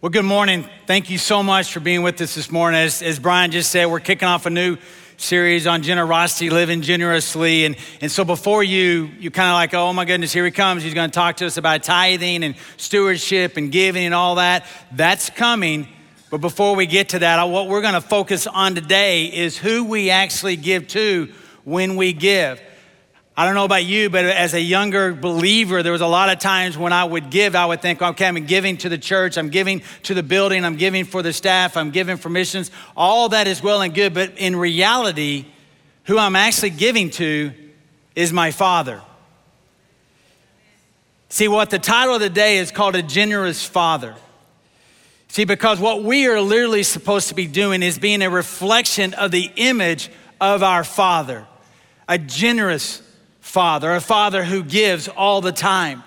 Well, good morning. Thank you so much for being with us this morning. As, as Brian just said, we're kicking off a new series on generosity, living generously. And, and so before you, you kind of like, oh my goodness, here he comes. He's going to talk to us about tithing and stewardship and giving and all that. That's coming. But before we get to that, what we're going to focus on today is who we actually give to when we give. I don't know about you, but as a younger believer, there was a lot of times when I would give, I would think, okay, I'm giving to the church, I'm giving to the building, I'm giving for the staff, I'm giving for missions. All that is well and good, but in reality, who I'm actually giving to is my Father. See, what the title of the day is called A Generous Father. See, because what we are literally supposed to be doing is being a reflection of the image of our Father, a generous father, a father who gives all the time.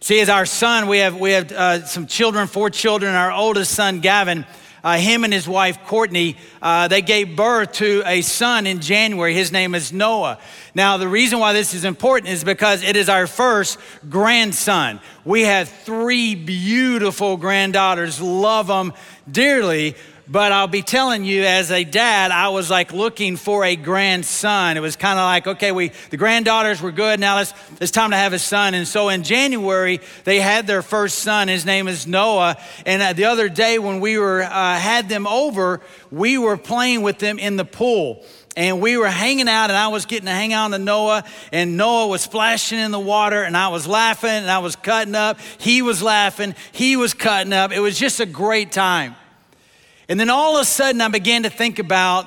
See, as our son, we have, we have uh, some children, four children. Our oldest son, Gavin, uh, him and his wife, Courtney, uh, they gave birth to a son in January. His name is Noah. Now, the reason why this is important is because it is our first grandson. We have three beautiful granddaughters, love them dearly, but I'll be telling you, as a dad, I was like looking for a grandson. It was kind of like, okay, we the granddaughters were good. Now let's it's time to have a son. And so in January they had their first son. His name is Noah. And uh, the other day when we were uh, had them over, we were playing with them in the pool and we were hanging out and I was getting to hang out with Noah and Noah was splashing in the water and I was laughing and I was cutting up. He was laughing. He was cutting up. It was just a great time. And then all of a sudden, I began to think about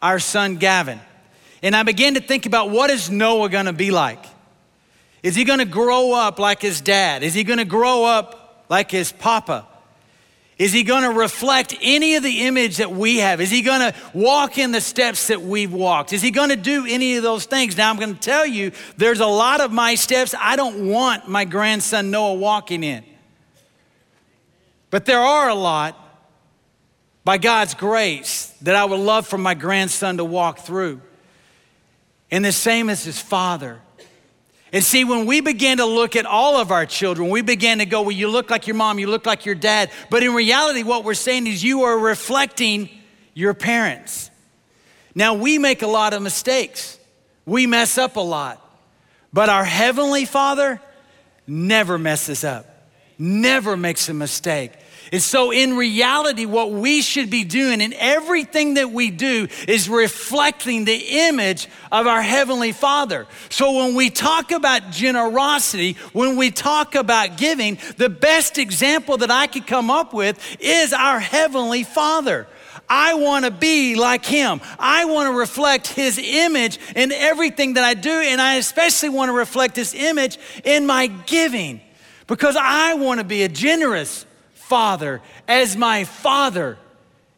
our son Gavin. And I began to think about what is Noah gonna be like? Is he gonna grow up like his dad? Is he gonna grow up like his papa? Is he gonna reflect any of the image that we have? Is he gonna walk in the steps that we've walked? Is he gonna do any of those things? Now, I'm gonna tell you, there's a lot of my steps I don't want my grandson Noah walking in. But there are a lot by God's grace that I would love for my grandson to walk through. And the same as his father. And see, when we began to look at all of our children, we began to go, well, you look like your mom, you look like your dad. But in reality, what we're saying is you are reflecting your parents. Now, we make a lot of mistakes, we mess up a lot. But our Heavenly Father never messes up, never makes a mistake. And so, in reality, what we should be doing in everything that we do is reflecting the image of our Heavenly Father. So, when we talk about generosity, when we talk about giving, the best example that I could come up with is our Heavenly Father. I want to be like him. I want to reflect his image in everything that I do, and I especially want to reflect his image in my giving because I want to be a generous, Father, as my Father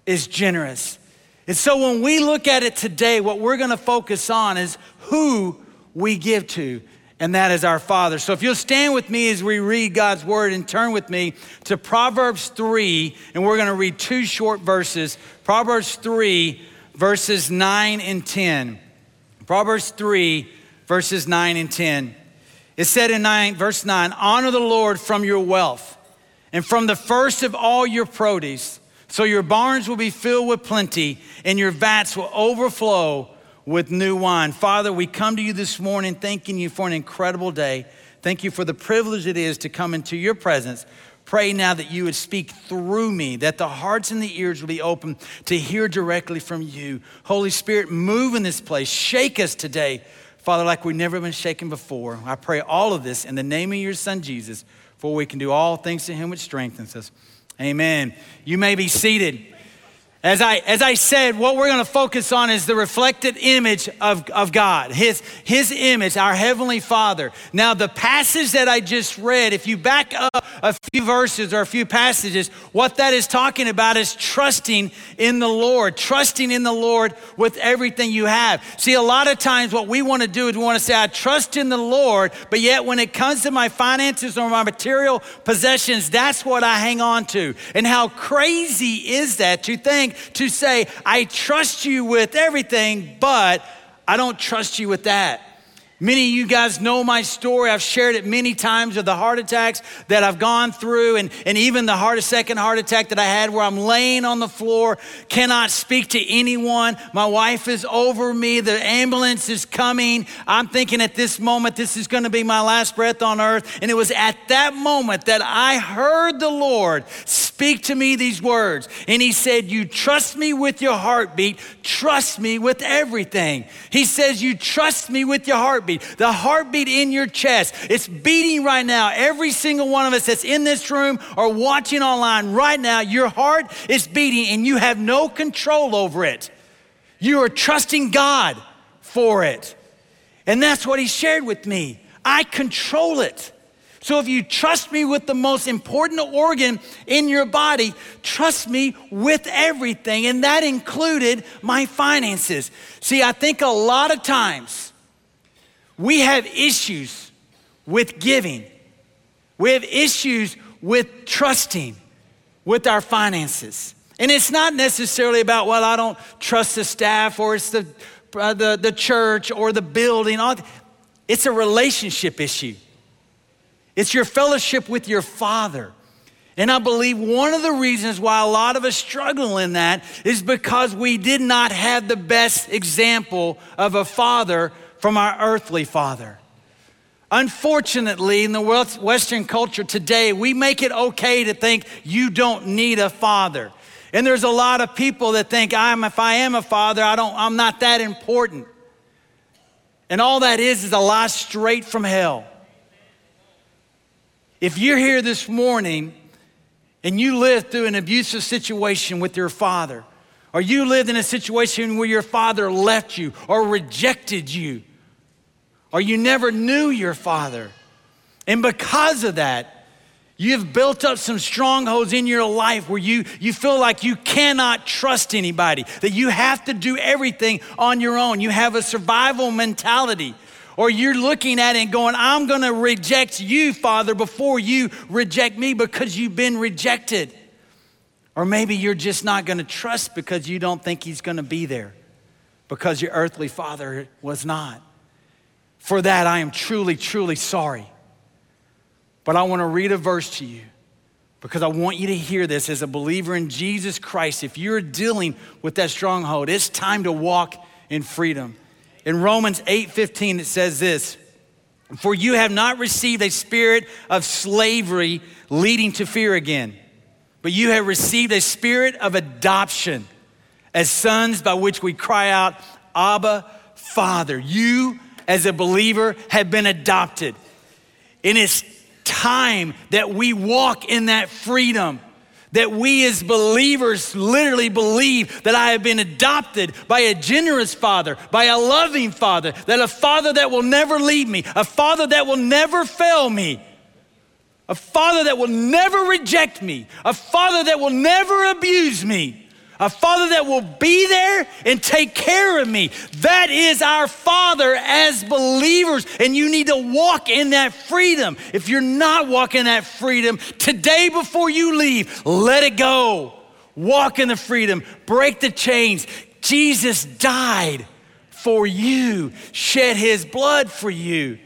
is generous. And so when we look at it today, what we're going to focus on is who we give to, and that is our Father. So if you'll stand with me as we read God's word and turn with me to Proverbs 3, and we're going to read two short verses Proverbs 3, verses 9 and 10. Proverbs 3, verses 9 and 10. It said in 9, verse 9, honor the Lord from your wealth and from the first of all your produce. So your barns will be filled with plenty, and your vats will overflow with new wine. Father, we come to you this morning thanking you for an incredible day. Thank you for the privilege it is to come into your presence. Pray now that you would speak through me, that the hearts and the ears will be open to hear directly from you. Holy Spirit, move in this place. Shake us today, Father, like we've never been shaken before. I pray all of this in the name of your Son, Jesus for we can do all things to him which strengthens us. Amen. You may be seated. As I, as I said, what we're going to focus on is the reflected image of, of God, his, his image, our Heavenly Father. Now, the passage that I just read, if you back up a few verses or a few passages, what that is talking about is trusting in the Lord, trusting in the Lord with everything you have. See, a lot of times what we want to do is we want to say, I trust in the Lord, but yet when it comes to my finances or my material possessions, that's what I hang on to. And how crazy is that to think to say, I trust you with everything, but I don't trust you with that. Many of you guys know my story. I've shared it many times of the heart attacks that I've gone through, and, and even the heart, second heart attack that I had where I'm laying on the floor, cannot speak to anyone. My wife is over me. The ambulance is coming. I'm thinking at this moment, this is going to be my last breath on earth. And it was at that moment that I heard the Lord speak to me these words. And He said, You trust me with your heartbeat, trust me with everything. He says, You trust me with your heartbeat the heartbeat in your chest. It's beating right now. Every single one of us that's in this room or watching online right now, your heart is beating and you have no control over it. You are trusting God for it. And that's what he shared with me. I control it. So if you trust me with the most important organ in your body, trust me with everything. And that included my finances. See, I think a lot of times we have issues with giving, we have issues with trusting with our finances. And it's not necessarily about, well, I don't trust the staff or it's the, uh, the, the church or the building. It's a relationship issue. It's your fellowship with your Father. And I believe one of the reasons why a lot of us struggle in that is because we did not have the best example of a father from our earthly father. Unfortunately, in the Western culture today, we make it okay to think you don't need a father. And there's a lot of people that think I'm if I am a father, I don't I'm not that important. And all that is is a lie straight from hell. If you're here this morning and you lived through an abusive situation with your father, or you lived in a situation where your father left you or rejected you, or you never knew your father. And because of that, you've built up some strongholds in your life where you, you feel like you cannot trust anybody, that you have to do everything on your own. You have a survival mentality. Or you're looking at it and going, I'm gonna reject you, Father, before you reject me because you've been rejected. Or maybe you're just not gonna trust because you don't think He's gonna be there because your earthly father was not. For that, I am truly, truly sorry. But I want to read a verse to you because I want you to hear this as a believer in Jesus Christ. If you're dealing with that stronghold, it's time to walk in freedom. In Romans 8:15 it says this, "For you have not received a spirit of slavery leading to fear again, but you have received a spirit of adoption as sons by which we cry out, Abba, Father." You as a believer have been adopted. And it's time that we walk in that freedom. That we as believers literally believe that I have been adopted by a generous father, by a loving father, that a father that will never leave me, a father that will never fail me, a father that will never reject me, a father that will never abuse me a father that will be there and take care of me. That is our father as believers, and you need to walk in that freedom. If you're not walking that freedom, today before you leave, let it go. Walk in the freedom, break the chains. Jesus died for you, shed his blood for you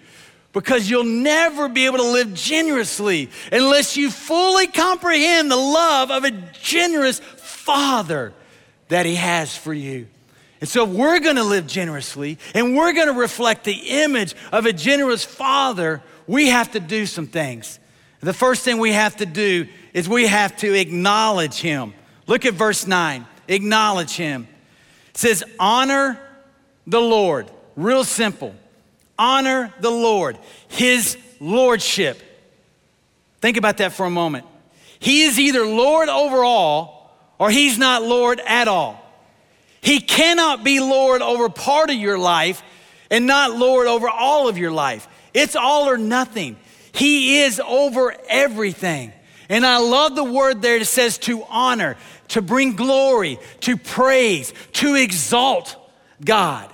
because you'll never be able to live generously unless you fully comprehend the love of a generous Father that He has for you. And so, if we're gonna live generously and we're gonna reflect the image of a generous Father, we have to do some things. The first thing we have to do is we have to acknowledge Him. Look at verse 9. Acknowledge Him. It says, Honor the Lord. Real simple. Honor the Lord, His Lordship. Think about that for a moment. He is either Lord over all or he's not Lord at all. He cannot be Lord over part of your life and not Lord over all of your life. It's all or nothing. He is over everything. And I love the word there that says to honor, to bring glory, to praise, to exalt God.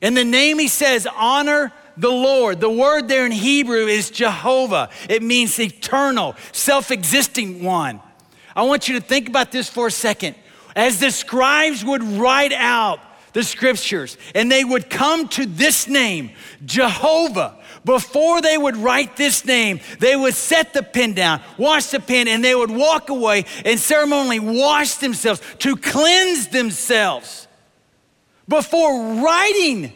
And the name he says, honor the Lord. The word there in Hebrew is Jehovah. It means eternal, self existing one. I want you to think about this for a second. As the scribes would write out the scriptures and they would come to this name, Jehovah, before they would write this name, they would set the pen down, wash the pen, and they would walk away and ceremonially wash themselves to cleanse themselves before writing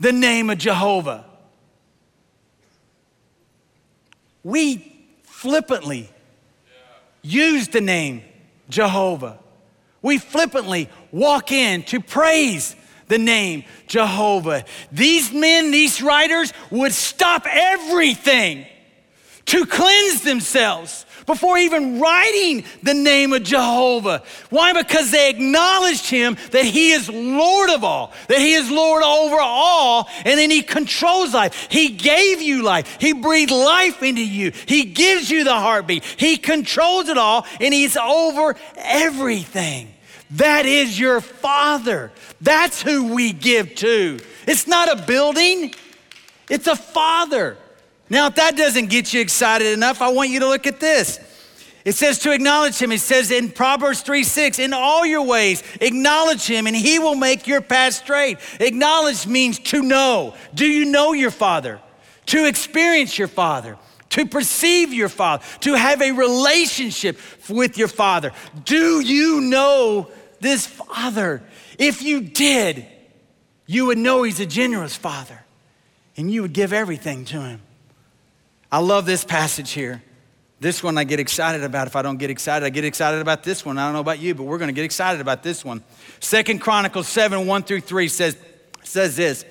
the name of Jehovah. We flippantly use the name Jehovah. We flippantly walk in to praise the name Jehovah. These men, these writers would stop everything to cleanse themselves before even writing the name of Jehovah. Why? Because they acknowledged him that he is Lord of all, that he is Lord over all, and then he controls life. He gave you life, he breathed life into you, he gives you the heartbeat, he controls it all, and he's over everything. That is your Father. That's who we give to. It's not a building, it's a Father. Now, if that doesn't get you excited enough, I want you to look at this. It says to acknowledge him. It says in Proverbs 3 6, in all your ways, acknowledge him and he will make your path straight. Acknowledge means to know. Do you know your father? To experience your father, to perceive your father, to have a relationship with your father. Do you know this father? If you did, you would know he's a generous father and you would give everything to him. I love this passage here. This one I get excited about. If I don't get excited, I get excited about this one. I don't know about you, but we're going to get excited about this one. Second Chronicles 7, 1 through 3 says, says this.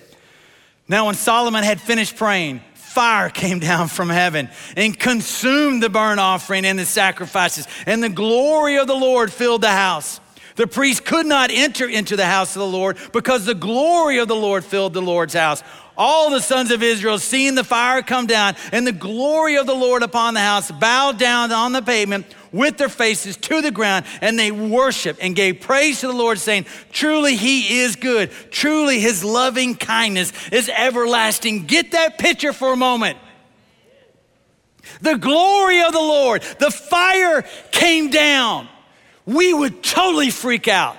Now, when Solomon had finished praying, fire came down from heaven and consumed the burnt offering and the sacrifices, and the glory of the Lord filled the house. The priest could not enter into the house of the Lord because the glory of the Lord filled the Lord's house all the sons of Israel, seeing the fire come down and the glory of the Lord upon the house, bowed down on the pavement with their faces to the ground, and they worshiped and gave praise to the Lord, saying, Truly, He is good. Truly, His loving kindness is everlasting. Get that picture for a moment. The glory of the Lord, the fire came down. We would totally freak out.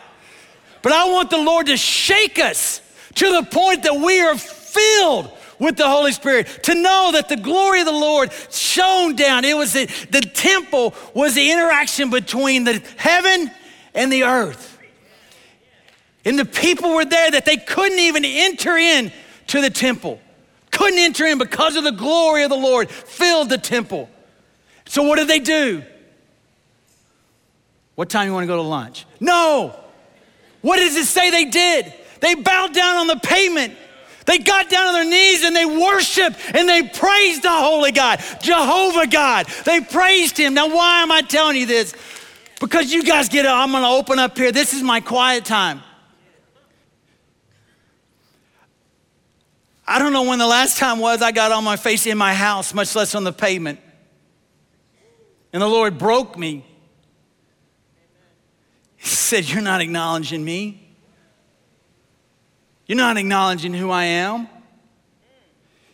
But I want the Lord to shake us to the point that we are filled with the Holy Spirit, to know that the glory of the Lord shone down. It was the, the temple was the interaction between the heaven and the earth. And the people were there that they couldn't even enter in to the temple. Couldn't enter in because of the glory of the Lord filled the temple. So what did they do? What time you want to go to lunch? No. What does it say they did? They bowed down on the pavement they got down on their knees and they worshiped and they praised the Holy God, Jehovah God. They praised Him. Now, why am I telling you this? Because you guys get it. I'm going to open up here. This is my quiet time. I don't know when the last time was I got on my face in my house, much less on the pavement. And the Lord broke me. He said, You're not acknowledging me. You're not acknowledging who I am.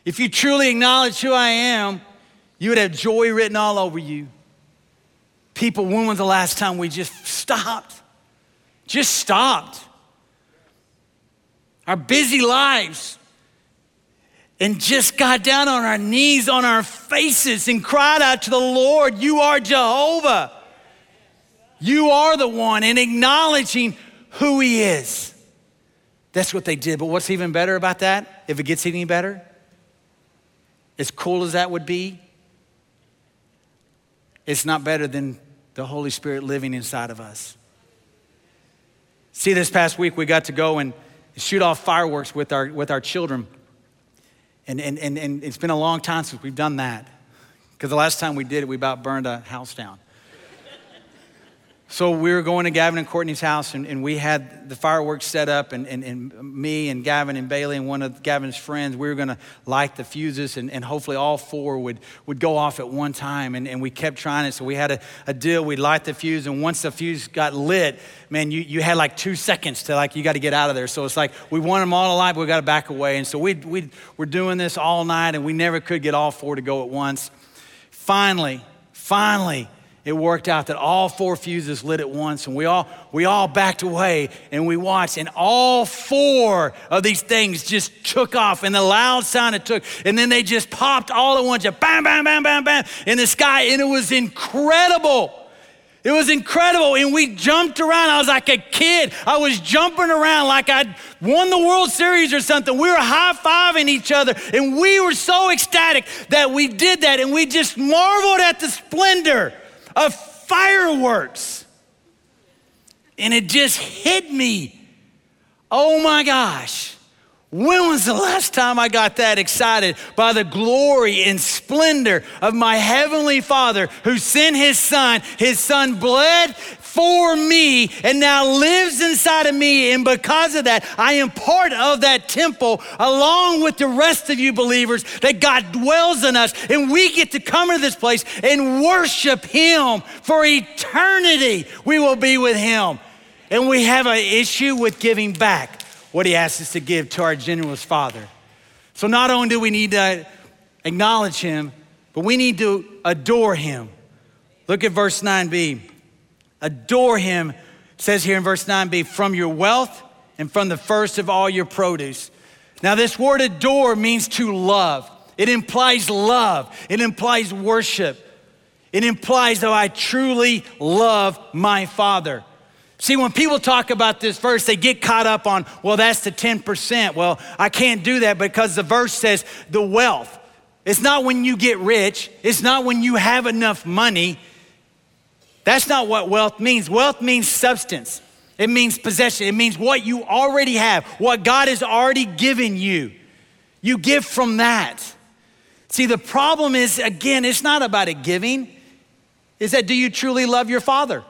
If you truly acknowledge who I am, you would have joy written all over you. People, when was the last time we just stopped? Just stopped. Our busy lives and just got down on our knees, on our faces, and cried out to the Lord, You are Jehovah. You are the one, and acknowledging who He is. That's what they did. But what's even better about that, if it gets any better, as cool as that would be, it's not better than the Holy Spirit living inside of us. See, this past week we got to go and shoot off fireworks with our, with our children. And, and, and, and it's been a long time since we've done that. Because the last time we did it, we about burned a house down. So we were going to Gavin and Courtney's house, and, and we had the fireworks set up, and, and, and, me and Gavin and Bailey and one of Gavin's friends, we were going to light the fuses, and, and hopefully all four would, would go off at one time. And, and we kept trying it, so we had a, a deal. We'd light the fuse, and once the fuse got lit, man, you, you had like two seconds to like, you got to get out of there. So it's like, we want them all alive, but we got to back away. And so we we were doing this all night, and we never could get all four to go at once. Finally, finally, it worked out that all four fuses lit at once and we all we all backed away and we watched and all four of these things just took off and the loud sound it took and then they just popped all at once bam bam bam bam bam in the sky and it was incredible it was incredible. And we jumped around. I was like a kid. I was jumping around like I'd won the World Series or something. We were high fiving each other. And we were so ecstatic that we did that. And we just marveled at the splendor of fireworks. And it just hit me. Oh my gosh. When was the last time I got that excited by the glory and splendor of my heavenly Father who sent his son? His son bled for me and now lives inside of me. And because of that, I am part of that temple along with the rest of you believers that God dwells in us. And we get to come into this place and worship him for eternity. We will be with him. And we have an issue with giving back what he asks us to give to our generous Father. So not only do we need to acknowledge him, but we need to adore him. Look at verse 9b. Adore him, says here in verse 9b, from your wealth and from the first of all your produce. Now, this word adore means to love. It implies love, it implies worship. It implies that I truly love my Father. See, when people talk about this verse, they get caught up on, well, that's the 10%. Well, I can't do that because the verse says the wealth. It's not when you get rich, it's not when you have enough money. That's not what wealth means. Wealth means substance, it means possession, it means what you already have, what God has already given you. You give from that. See, the problem is, again, it's not about a giving, is that do you truly love your father?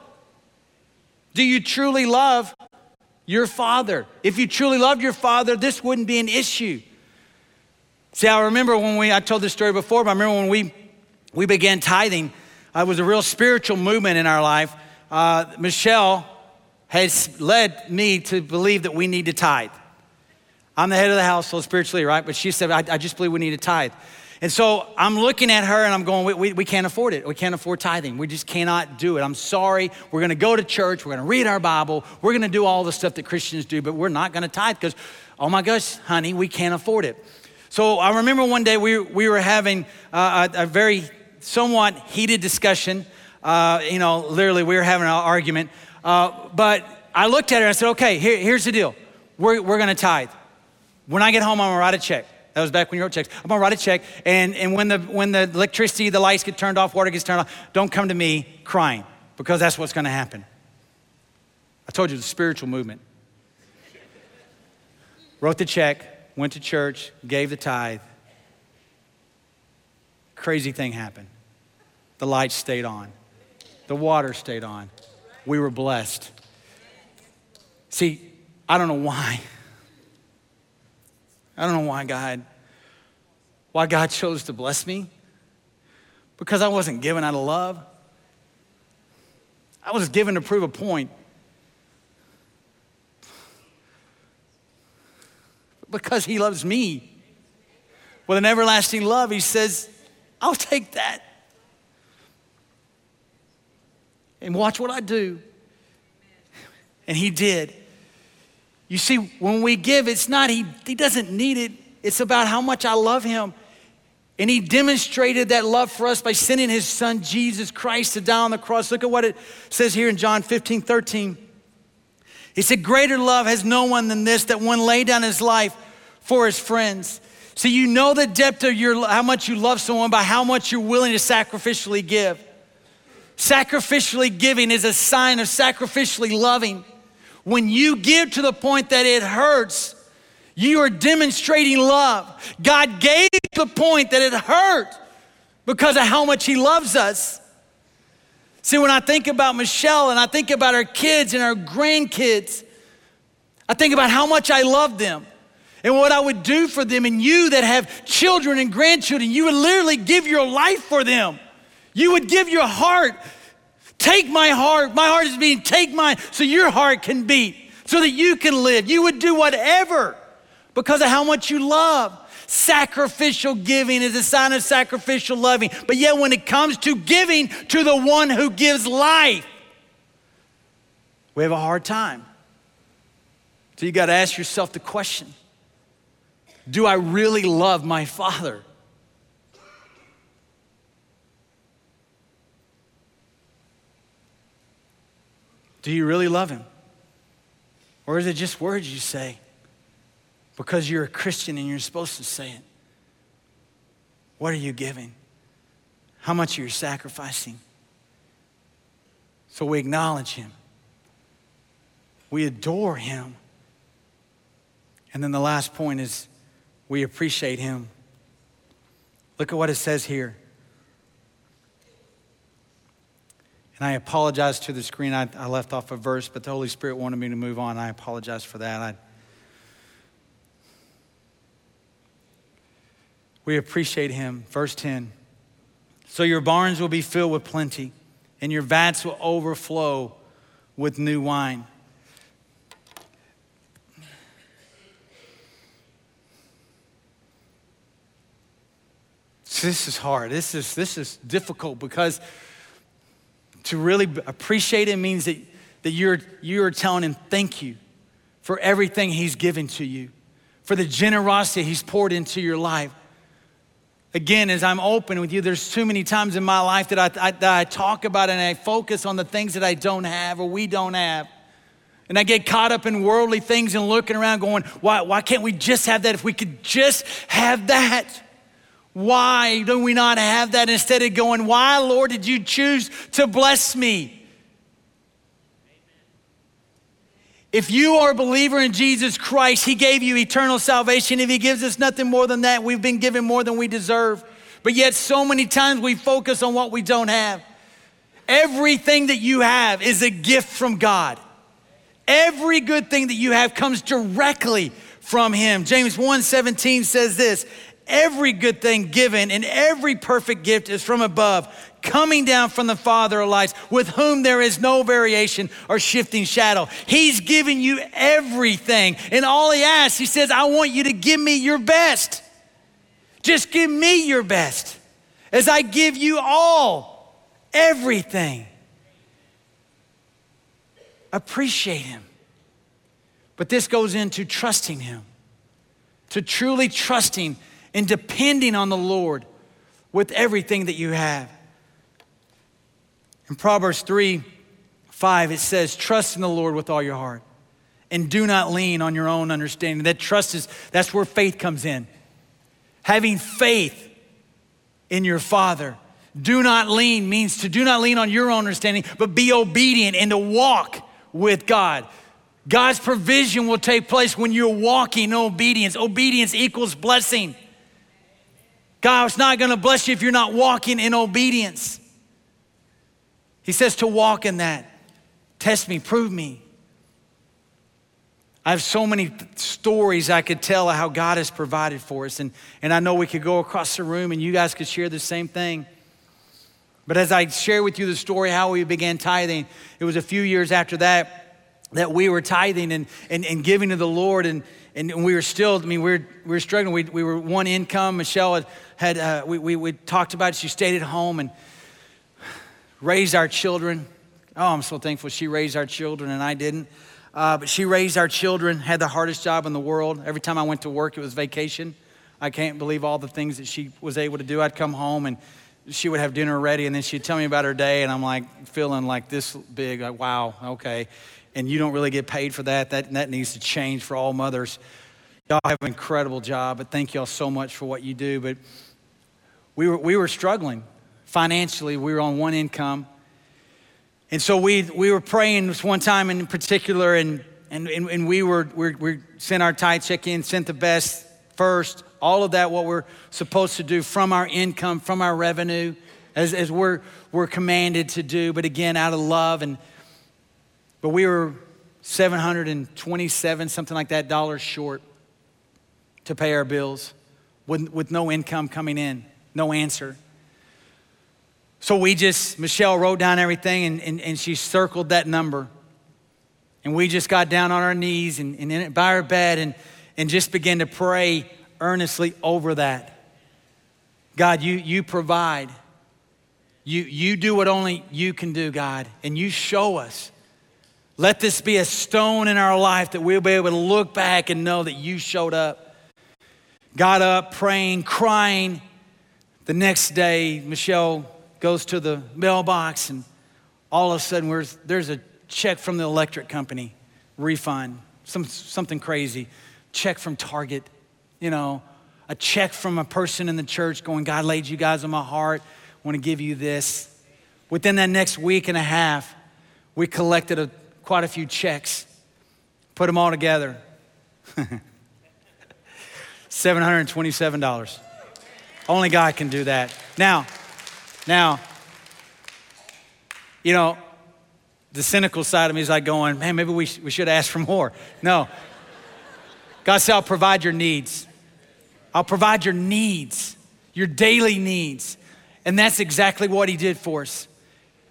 Do you truly love your father? If you truly loved your father, this wouldn't be an issue. See, I remember when we, I told this story before, but I remember when we, we began tithing, it was a real spiritual movement in our life. Uh, Michelle has led me to believe that we need to tithe. I'm the head of the household spiritually, right? But she said, I, I just believe we need to tithe. And so I'm looking at her and I'm going, we, we, we, can't afford it. We can't afford tithing. We just cannot do it. I'm sorry. We're going to go to church. We're going to read our Bible. We're going to do all the stuff that Christians do, but we're not going to tithe because, oh my gosh, honey, we can't afford it. So I remember one day we, we were having uh, a, a, very somewhat heated discussion. Uh, you know, literally, we were having an argument. Uh, but I looked at her and I said, okay, here, here's the deal. We're, we're going to tithe. When I get home, I'm going to write a check. That was back when you wrote checks. I'm gonna write a check, and, and when, the, when the electricity, the lights get turned off, water gets turned off, don't come to me crying because that's what's gonna happen. I told you the spiritual movement. Wrote the check, went to church, gave the tithe. Crazy thing happened. The light stayed on, the water stayed on. We were blessed. See, I don't know why. I don't know why God, why God chose to bless me. Because I wasn't given out of love. I was given to prove a point. Because he loves me. With an everlasting love, he says, I'll take that. And watch what I do. And he did. You see, when we give, it's not, he, he doesn't need it. It's about how much I love him. And he demonstrated that love for us by sending his son, Jesus Christ, to die on the cross. Look at what it says here in John 15, 13. He said, Greater love has no one than this, that one lay down his life for his friends. So you know the depth of your, how much you love someone by how much you're willing to sacrificially give. Sacrificially giving is a sign of sacrificially loving. When you give to the point that it hurts, you are demonstrating love. God gave the point that it hurt because of how much He loves us. See, when I think about Michelle and I think about our kids and our grandkids, I think about how much I love them and what I would do for them. And you that have children and grandchildren, you would literally give your life for them. You would give your heart Take my heart. My heart is beating. Take mine so your heart can beat, so that you can live. You would do whatever because of how much you love. Sacrificial giving is a sign of sacrificial loving. But yet, when it comes to giving to the one who gives life, we have a hard time. So you got to ask yourself the question Do I really love my Father? Do you really love Him? Or is it just words you say because you're a Christian and you're supposed to say it? What are you giving? How much are you sacrificing? So we acknowledge Him, we adore Him. And then the last point is we appreciate Him. Look at what it says here. And I apologize to the screen. I, I, left off a verse, but the Holy Spirit wanted me to move on. I apologize for that. I, we appreciate him. Verse 10 So your barns will be filled with plenty, and your vats will overflow with new wine. This is hard. This is, this is difficult because to really appreciate it means that, that you're, you're telling him thank you for everything he's given to you, for the generosity he's poured into your life. Again, as I'm open with you, there's too many times in my life that I, I, that I talk about and I focus on the things that I don't have or we don't have. And I get caught up in worldly things and looking around going, why, why can't we just have that? If we could just have that. Why do we not have that instead of going, Why, Lord, did you choose to bless me? If you are a believer in Jesus Christ, He gave you eternal salvation. If He gives us nothing more than that, we've been given more than we deserve. But yet, so many times we focus on what we don't have. Everything that you have is a gift from God. Every good thing that you have comes directly from him. James 1:17 says this, Every good thing given and every perfect gift is from above, coming down from the Father of lights, with whom there is no variation or shifting shadow. He's given you everything. And all He asks, He says, I want you to give me your best. Just give me your best as I give you all, everything. Appreciate Him. But this goes into trusting Him, to truly trusting and depending on the Lord with everything that you have. In Proverbs 3 5, it says, Trust in the Lord with all your heart and do not lean on your own understanding. That trust is, that's where faith comes in. Having faith in your Father. Do not lean means to do not lean on your own understanding, but be obedient and to walk with God. God's provision will take place when you're walking in obedience. Obedience equals blessing. God's not going to bless you if you're not walking in obedience. He says to walk in that. Test me, prove me. I have so many stories I could tell of how God has provided for us. And, and I know we could go across the room and you guys could share the same thing. But as I share with you the story how we began tithing, it was a few years after that that we were tithing and, and, and giving to the Lord. And, and we were still, I mean, we were, we were struggling. We, we were one income. Michelle had, had uh, we, we, we talked about it. She stayed at home and raised our children. Oh, I'm so thankful she raised our children and I didn't. Uh, but she raised our children, had the hardest job in the world. Every time I went to work, it was vacation. I can't believe all the things that she was able to do. I'd come home and she would have dinner ready, and then she'd tell me about her day, and I'm like feeling like this big, like, wow, okay and you don't really get paid for that. That, that needs to change for all mothers. Y'all have an incredible job, but thank y'all so much for what you do. But we were, we were struggling financially. We were on one income. And so we, we were praying this one time in particular, and, and, and, and we were we, we sent our tithe check in, sent the best first, all of that, what we're supposed to do from our income, from our revenue, as, as we're, we're commanded to do, but again, out of love and but we were 727, something like that, dollars short to pay our bills with, with no income coming in, no answer. So we just, Michelle wrote down everything and, and, and she circled that number. And we just got down on our knees and, and by our bed and, and just began to pray earnestly over that. God, you, you provide. You, you do what only you can do, God, and you show us. Let this be a stone in our life that we'll be able to look back and know that you showed up. Got up praying, crying. The next day, Michelle goes to the mailbox, and all of a sudden, there's a check from the electric company, refund, some, something crazy, check from Target, you know, a check from a person in the church going, God laid you guys on my heart, I want to give you this. Within that next week and a half, we collected a, quite a few checks, put them all together. $727. Only God can do that. Now, now, you know, the cynical side of me is like going, man, maybe we, sh- we should ask for more. No. God said, I'll provide your needs. I'll provide your needs, your daily needs. And that's exactly what he did for us.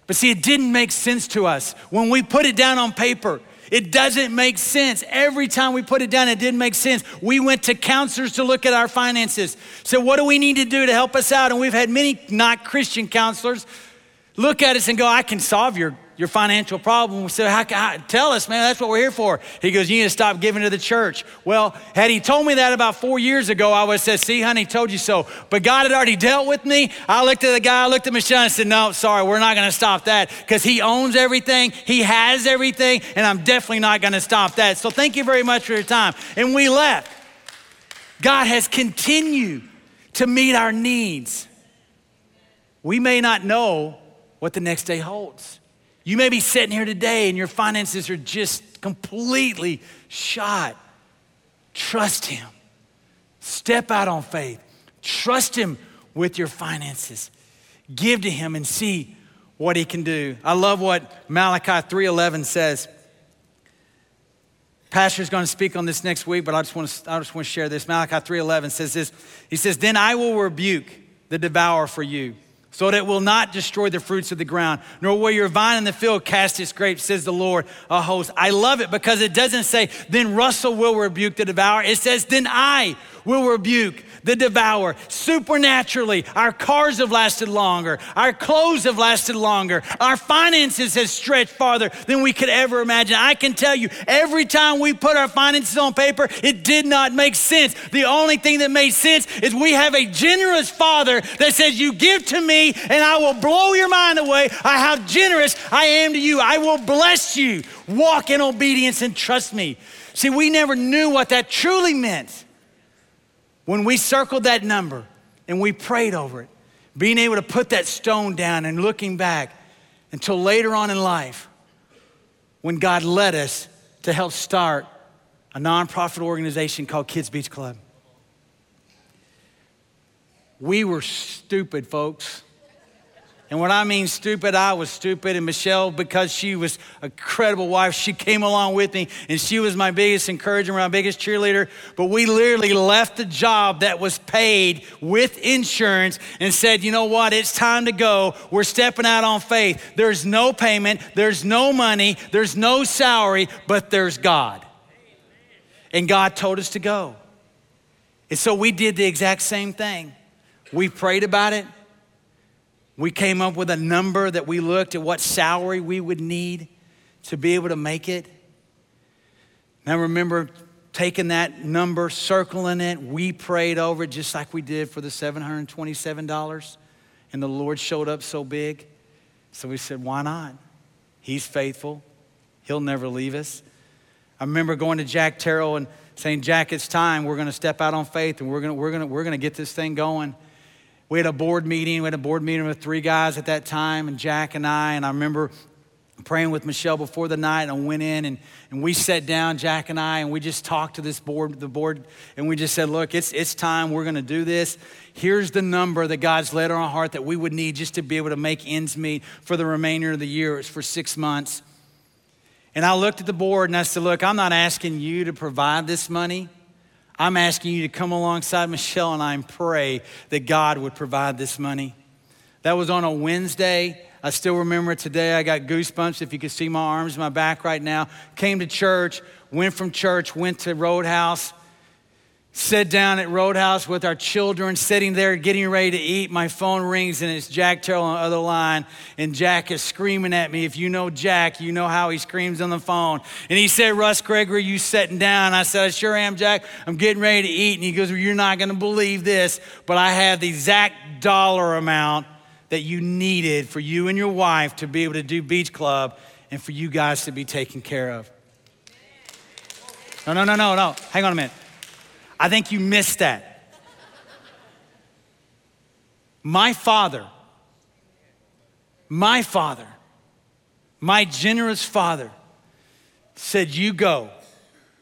But see, it didn't make sense to us. When we put it down on paper, it doesn't make sense. Every time we put it down, it didn't make sense. We went to counselors to look at our finances. So, what do we need to do to help us out? And we've had many not Christian counselors look at us and go, I can solve your your financial problem. We said, how, how, tell us, man, that's what we're here for. He goes, you need to stop giving to the church. Well, had he told me that about four years ago, I would have said, see, honey, told you so. But God had already dealt with me. I looked at the guy, I looked at Michelle and said, no, sorry, we're not going to stop that because he owns everything. He has everything. And I'm definitely not going to stop that. So thank you very much for your time. And we left. God has continued to meet our needs. We may not know what the next day holds. You may be sitting here today and your finances are just completely shot. Trust Him. Step out on faith. Trust Him with your finances. Give to Him and see what He can do. I love what Malachi 3:11 says. Pastor's going to speak on this next week, but I just want to, I just want to share this. Malachi 3:11 says this. He says, "Then I will rebuke the devourer for you." So that it will not destroy the fruits of the ground, nor will your vine in the field cast its grapes, says the Lord a host. I love it because it doesn't say, then Russell will rebuke the devourer. It says, then I will rebuke the devourer. Supernaturally, our cars have lasted longer, our clothes have lasted longer, our finances have stretched farther than we could ever imagine. I can tell you, every time we put our finances on paper, it did not make sense. The only thing that made sense is we have a generous father that says, You give to me, and I will blow your mind away. I how generous I am to you. I will bless you. Walk in obedience and trust me. See, we never knew what that truly meant. When we circled that number and we prayed over it, being able to put that stone down and looking back until later on in life when God led us to help start a nonprofit organization called Kids Beach Club. We were stupid, folks. And when I mean stupid, I was stupid. And Michelle, because she was a credible wife, she came along with me and she was my biggest encourager, my biggest cheerleader. But we literally left the job that was paid with insurance and said, you know what? It's time to go. We're stepping out on faith. There's no payment, there's no money, there's no salary, but there's God. And God told us to go. And so we did the exact same thing. We prayed about it. We came up with a number that we looked at what salary we would need to be able to make it. Now remember taking that number, circling it, we prayed over it just like we did for the $727. And the Lord showed up so big. So we said, why not? He's faithful. He'll never leave us. I remember going to Jack Terrell and saying, Jack, it's time. We're going to step out on faith and we're going to, we're going to, we're going to get this thing going we had a board meeting. We had a board meeting with three guys at that time, and Jack and I. And I remember praying with Michelle before the night. And I went in and, and we sat down, Jack and I, and we just talked to this board, the board, and we just said, look, it's, it's time. We're going to do this. Here's the number that God's laid on our heart that we would need just to be able to make ends meet for the remainder of the year. It's for six months. And I looked at the board and I said, look, I'm not asking you to provide this money. I'm asking you to come alongside Michelle and I and pray that God would provide this money. That was on a Wednesday. I still remember it today. I got goosebumps if you could see my arms, my back right now. Came to church, went from church, went to Roadhouse, sit down at Roadhouse with our children, sitting there getting ready to eat. My phone rings and it's Jack Terrell on the other line. And Jack is screaming at me. If you know Jack, you know how he screams on the phone. And he said, Russ Gregory, you sitting down? I said, I sure am, Jack. I'm getting ready to eat. And he goes, well, You're not going to believe this, but I have the exact dollar amount that you needed for you and your wife to be able to do Beach Club and for you guys to be taken care of. No, no, no, no, no. Hang on a minute. I think you missed that. My father, my father, my generous father said, You go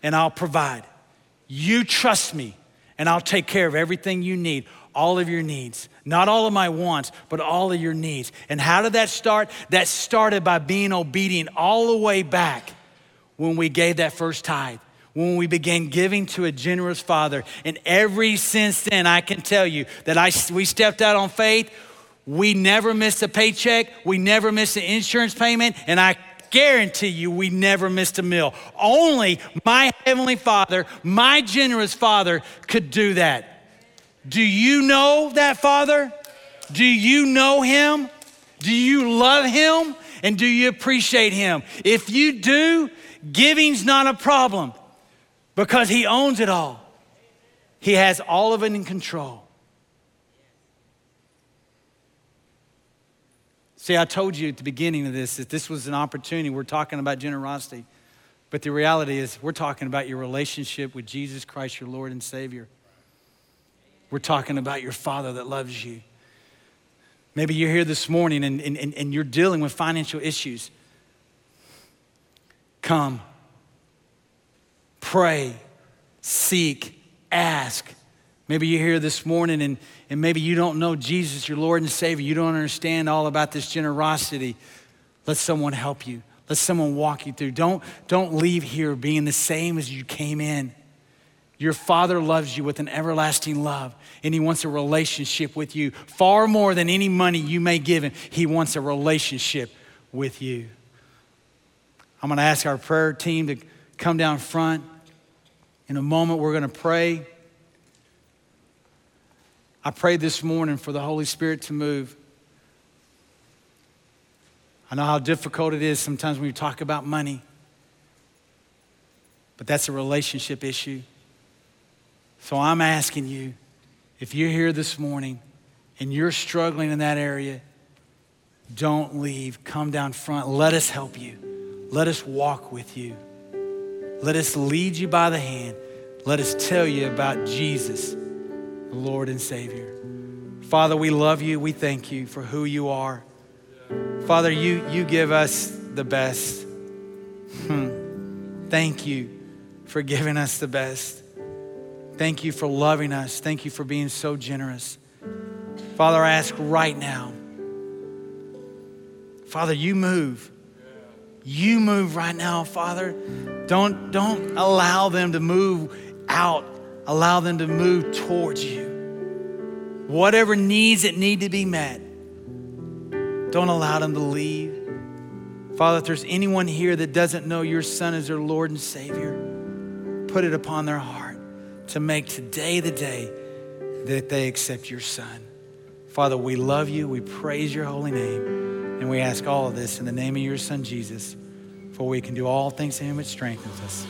and I'll provide. You trust me and I'll take care of everything you need, all of your needs. Not all of my wants, but all of your needs. And how did that start? That started by being obedient all the way back when we gave that first tithe when we began giving to a generous father. And every since then, I can tell you that I, we stepped out on faith. We never missed a paycheck. We never missed an insurance payment. And I guarantee you, we never missed a meal. Only my Heavenly Father, my generous Father, could do that. Do you know that Father? Do you know Him? Do you love Him? And do you appreciate Him? If you do, giving's not a problem because He owns it all. He has all of it in control. See, I told you at the beginning of this that this was an opportunity. We're talking about generosity. But the reality is, we're talking about your relationship with Jesus Christ, your Lord and Savior. We're talking about your Father that loves you. Maybe you're here this morning and, and, and you're dealing with financial issues. Come pray, seek, ask. Maybe you're here this morning and, and maybe you don't know Jesus, your Lord and Savior. You don't understand all about this generosity. Let someone help you. Let someone walk you through. Don't, don't leave here being the same as you came in. Your Father loves you with an everlasting love, and He wants a relationship with you far more than any money you may give Him. He wants a relationship with you. I'm going to ask our prayer team to come down front. In a moment, we're going to pray. I prayed this morning for the Holy Spirit to move. I know how difficult it is sometimes when you talk about money, but that's a relationship issue. So I'm asking you if you're here this morning and you're struggling in that area, don't leave. Come down front. Let us help you. Let us walk with you. Let us lead you by the hand. Let us tell you about Jesus, the Lord and Savior. Father, we love you. We thank you for who you are. Father, you, you give us the best. Hmm. Thank you for giving us the best. Thank you for loving us. Thank you for being so generous. Father, I ask right now, Father, you move. You move right now, Father. Don't, don't allow them to move out. Allow them to move towards you. Whatever needs that need to be met, don't allow them to leave. Father, if there's anyone here that doesn't know your Son as their Lord and Savior, put it upon their heart to make today the day that they accept your Son. Father, we love you. We praise your holy name. And we ask all of this in the name of your Son, Jesus, for we can do all things to him which strengthens us.